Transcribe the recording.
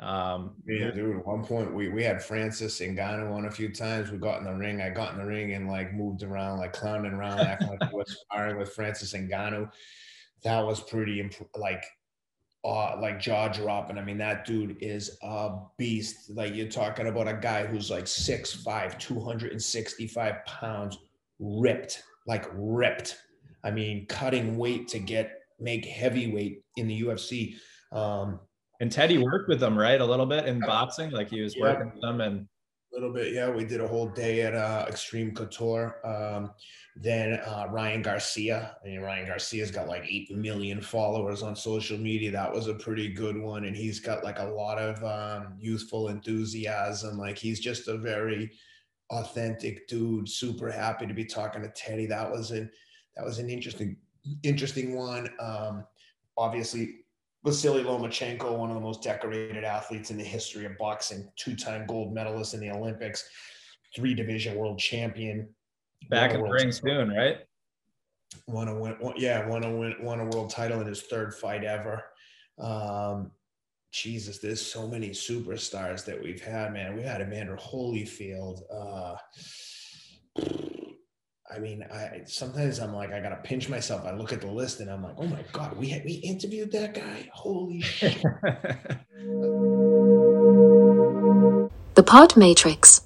Um, yeah, dude. At one point, we we had Francis Ngannou on a few times. We got in the ring. I got in the ring and like moved around, like clowning around, acting like I was sparring with Francis Ngannou. That was pretty imp- like, uh, like jaw dropping. I mean, that dude is a beast. Like you're talking about a guy who's like 6'5", 265 pounds, ripped, like ripped. I mean, cutting weight to get make heavyweight in the UFC. Um, and Teddy worked with them, right? A little bit in boxing, like he was Yeah. working with them and A little bit, yeah. We did a whole day at uh, Extreme Couture. Um, then uh, Ryan Garcia. I mean, Ryan Garcia's got like eight million followers on social media. That was a pretty good one, and he's got like a lot of um, youthful enthusiasm. Like he's just a very authentic dude. Super happy to be talking to Teddy. That was an that was an interesting interesting one. Um, obviously, Vasily Lomachenko, one of the most decorated athletes in the history of boxing, two-time gold medalist in the Olympics, three-division world champion. back in the ring soon, right? Won a win, won- yeah, won a win, won a world title in his third fight ever. Um, Jesus, there's so many superstars that we've had, man. We had Evander Holyfield. Uh, mean, I sometimes I'm like, I gotta pinch myself. I look at the list and I'm like, oh my god, we had, we interviewed that guy. Holy shit! The Pod Matrix.